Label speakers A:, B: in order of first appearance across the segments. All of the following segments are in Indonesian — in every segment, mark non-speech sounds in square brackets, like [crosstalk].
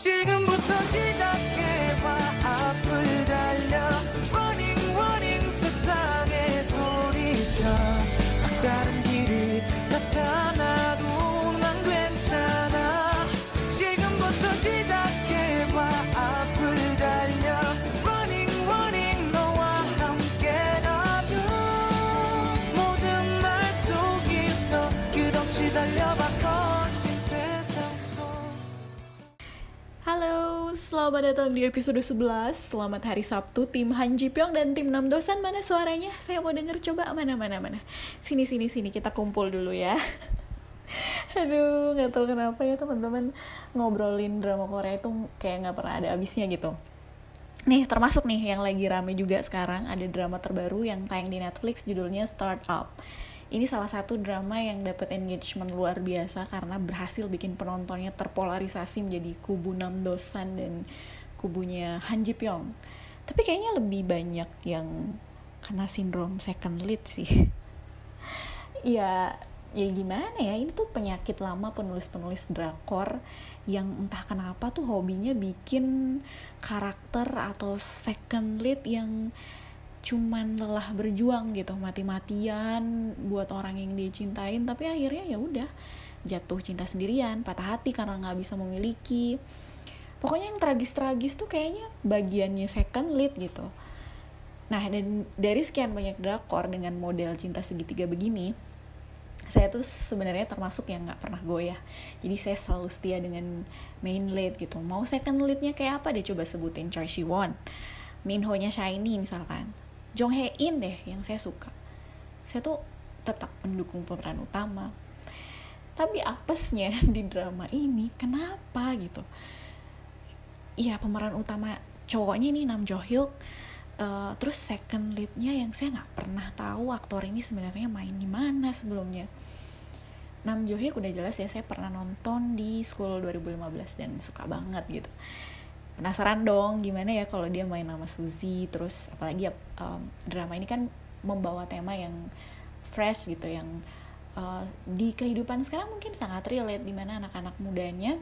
A: 지금부터 시작
B: selamat datang di episode 11 Selamat hari Sabtu, tim Han Ji Pyong dan tim Nam Dosan. Mana suaranya? Saya mau denger coba mana mana mana. Sini sini sini kita kumpul dulu ya. [laughs] Aduh, nggak tahu kenapa ya teman-teman Ngobrolin drama Korea itu kayak nggak pernah ada habisnya gitu. Nih, termasuk nih yang lagi rame juga sekarang Ada drama terbaru yang tayang di Netflix judulnya Startup ini salah satu drama yang dapat engagement luar biasa karena berhasil bikin penontonnya terpolarisasi menjadi kubu Nam Dosan dan kubunya Han Ji Pyong. Tapi kayaknya lebih banyak yang kena sindrom second lead sih. [laughs] ya, ya gimana ya, ini tuh penyakit lama penulis-penulis drakor yang entah kenapa tuh hobinya bikin karakter atau second lead yang cuman lelah berjuang gitu mati-matian buat orang yang dia cintain tapi akhirnya ya udah jatuh cinta sendirian patah hati karena nggak bisa memiliki. Pokoknya yang tragis-tragis tuh kayaknya bagiannya second lead gitu. Nah dan dari sekian banyak drakor dengan model cinta segitiga begini saya tuh sebenarnya termasuk yang nggak pernah goyah. Jadi saya selalu setia dengan main lead gitu. Mau second leadnya kayak apa? Deh coba sebutin Choi Siwon. Minho nya Shiny misalkan Jong Hae In deh yang saya suka. Saya tuh tetap mendukung pemeran utama. Tapi apesnya [laughs] di drama ini kenapa gitu? Ya pemeran utama cowoknya ini Nam Jo Hyuk. Uh, terus second leadnya yang saya nggak pernah tahu aktor ini sebenarnya main di mana sebelumnya. Nam Jo Hyuk udah jelas ya saya pernah nonton di School 2015 dan suka banget gitu penasaran dong gimana ya kalau dia main nama Suzy terus apalagi um, drama ini kan membawa tema yang fresh gitu yang uh, di kehidupan sekarang mungkin sangat relate di mana anak-anak mudanya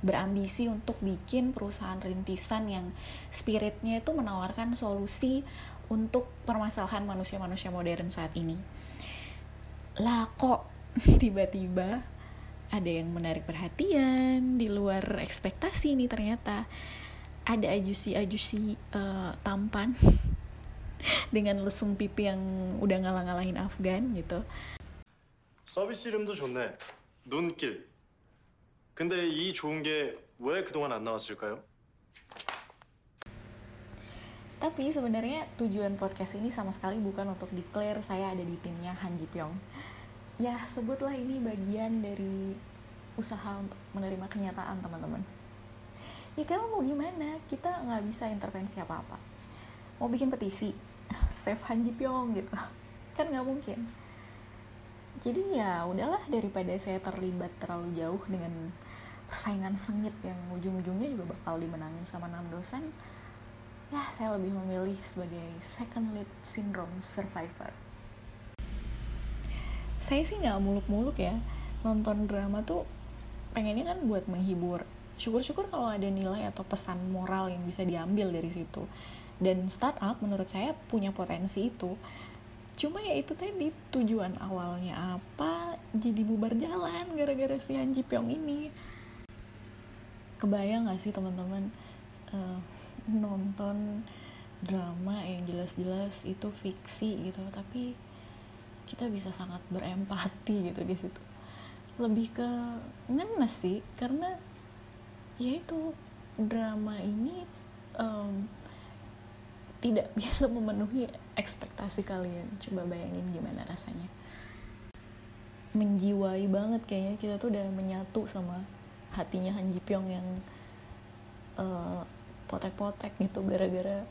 B: berambisi untuk bikin perusahaan rintisan yang spiritnya itu menawarkan solusi untuk permasalahan manusia-manusia modern saat ini. Lah kok [laughs] tiba-tiba ada yang menarik perhatian di luar ekspektasi nih ternyata ada ajusi-ajusi uh, tampan [laughs] dengan lesung pipi yang udah ngalah-ngalahin Afgan gitu
C: 서비스 이름도 좋네. 눈길. 근데 이 좋은 게 왜 그동안 안 나왔을까요?
B: tapi sebenarnya tujuan podcast ini sama sekali bukan untuk declare saya ada di timnya Han Ji Pyong ya sebutlah ini bagian dari usaha untuk menerima kenyataan teman-teman. Ya karena mau gimana? Kita nggak bisa intervensi apa-apa. Mau bikin petisi? [laughs] Save Han Ji Pyong gitu. Kan nggak mungkin. Jadi ya udahlah daripada saya terlibat terlalu jauh dengan persaingan sengit yang ujung-ujungnya juga bakal dimenangin sama Nam Dosan ya saya lebih memilih sebagai second lead syndrome survivor saya sih nggak muluk-muluk ya. Nonton drama tuh pengennya kan buat menghibur. Syukur-syukur kalau ada nilai atau pesan moral yang bisa diambil dari situ. Dan startup menurut saya punya potensi itu. Cuma ya itu tadi tujuan awalnya apa jadi bubar jalan gara-gara si Han Ji Pyong ini. Kebayang gak sih teman-teman uh, nonton drama yang jelas-jelas itu fiksi gitu. Tapi kita bisa sangat berempati gitu di situ. Lebih ke ngenes sih karena ya itu drama ini um, tidak [laughs] bisa memenuhi ekspektasi kalian. Coba bayangin gimana rasanya. Menjiwai banget kayaknya kita tuh udah menyatu sama hatinya Han Ji Pyong yang uh, potek-potek gitu gara-gara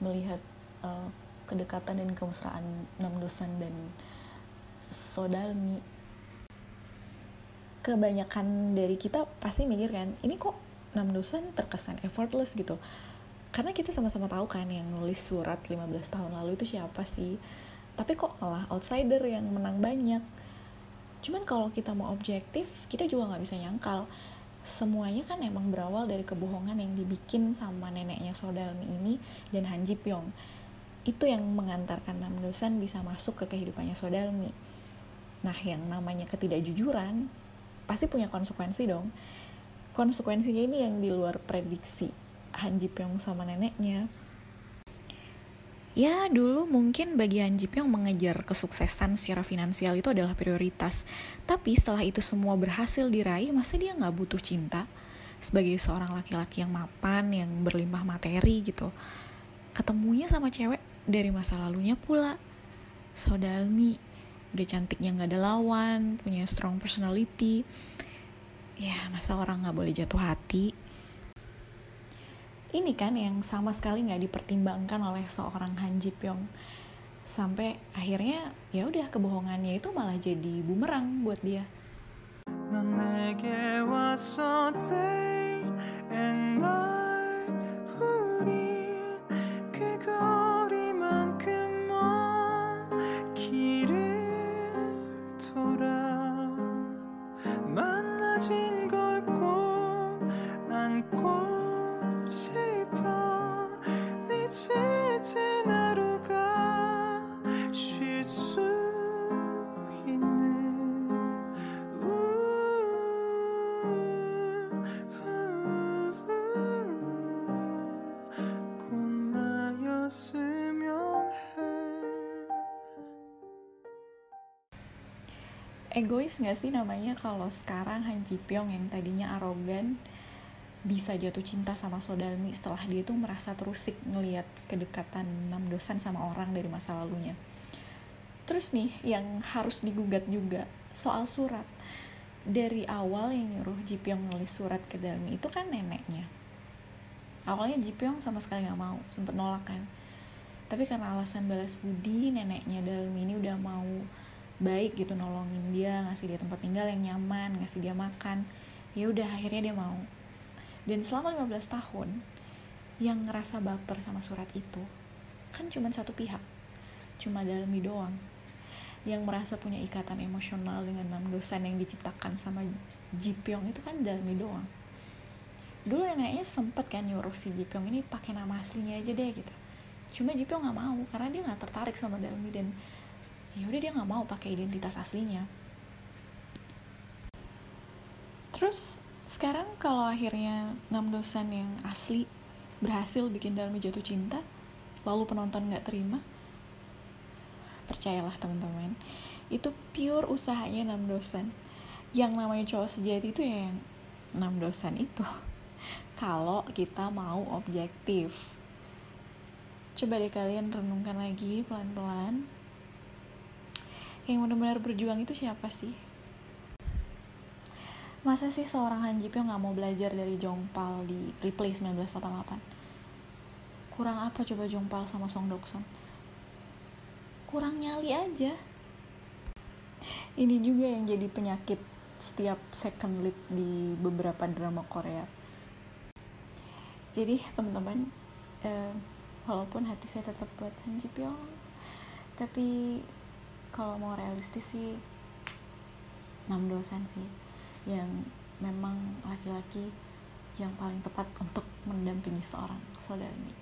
B: melihat uh, kedekatan dan kemesraan Nam Dosan dan Sodalmi. Kebanyakan dari kita pasti mikir kan ini kok Nam Dosan terkesan effortless gitu. Karena kita sama-sama tahu kan yang nulis surat 15 tahun lalu itu siapa sih? Tapi kok malah outsider yang menang banyak. Cuman kalau kita mau objektif kita juga nggak bisa nyangkal. Semuanya kan emang berawal dari kebohongan yang dibikin sama neneknya Sodalmi ini dan Han Ji Pyong. Itu yang mengantarkan Nam Dosan bisa masuk ke kehidupannya Sodalmi nah yang namanya ketidakjujuran pasti punya konsekuensi dong konsekuensinya ini yang di luar prediksi Han Ji Pyong sama neneknya Ya, dulu mungkin bagi Han Ji Pyong mengejar kesuksesan secara finansial itu adalah prioritas. Tapi setelah itu semua berhasil diraih, masa dia nggak butuh cinta? Sebagai seorang laki-laki yang mapan, yang berlimpah materi gitu. Ketemunya sama cewek dari masa lalunya pula. Sodalmi, udah cantiknya nggak ada lawan, punya strong personality. Ya, masa orang nggak boleh jatuh hati? ini kan yang sama sekali nggak dipertimbangkan oleh seorang Han Ji Pyong sampai akhirnya ya udah kebohongannya itu malah jadi bumerang buat dia.
A: 넌 내게 왔어 day and night 가진 것
B: Egois nggak sih namanya kalau sekarang Han Ji Pyong yang tadinya arogan bisa jatuh cinta sama Sodalmi setelah dia tuh merasa terusik ngelihat kedekatan Nam Dosan sama orang dari masa lalunya. Terus nih yang harus digugat juga soal surat. Dari awal yang nyuruh Ji Pyong nulis surat ke Dalmi itu kan neneknya. Awalnya Ji Pyong sama sekali nggak mau, sempet nolak kan. Tapi karena alasan balas budi, neneknya Dalmi ini udah mau baik gitu nolongin dia, ngasih dia tempat tinggal yang nyaman, ngasih dia makan. Ya udah akhirnya dia mau. Dan selama 15 tahun yang ngerasa baper sama surat itu kan cuma satu pihak. Cuma Dalmi doang yang merasa punya ikatan emosional dengan Nam Dosan yang diciptakan sama Ji Pyong itu kan Dalmi doang. Dulu neneknya sempet kan nyuruh si Ji Pyong ini pakai nama aslinya aja deh gitu. Cuma Ji Pyong nggak mau karena dia nggak tertarik sama Dalmi dan ya udah dia nggak mau pakai identitas aslinya. Terus sekarang kalau akhirnya Nam Dosan yang asli berhasil bikin Dalmi jatuh cinta, lalu penonton nggak terima, percayalah teman-teman, itu pure usahanya Nam Dosan. Yang namanya cowok sejati itu ya yang Nam Dosan itu. [laughs] Kalau kita mau objektif. Coba deh kalian renungkan lagi pelan-pelan. Yang benar-benar berjuang itu siapa sih? Masa sih seorang Han Ji Pyong nggak mau belajar dari Jongpal di Replay 1988? Kurang apa coba Jongpal sama Song Dokson? Kurang nyali aja. Ini juga yang jadi penyakit setiap second lead di beberapa drama Korea. Jadi teman-teman, eh, walaupun hati saya tetap buat Han Ji Pyong, tapi kalau mau realistis sih 6 dosen sih yang memang laki-laki yang paling tepat untuk mendampingi seorang
D: saudaranya.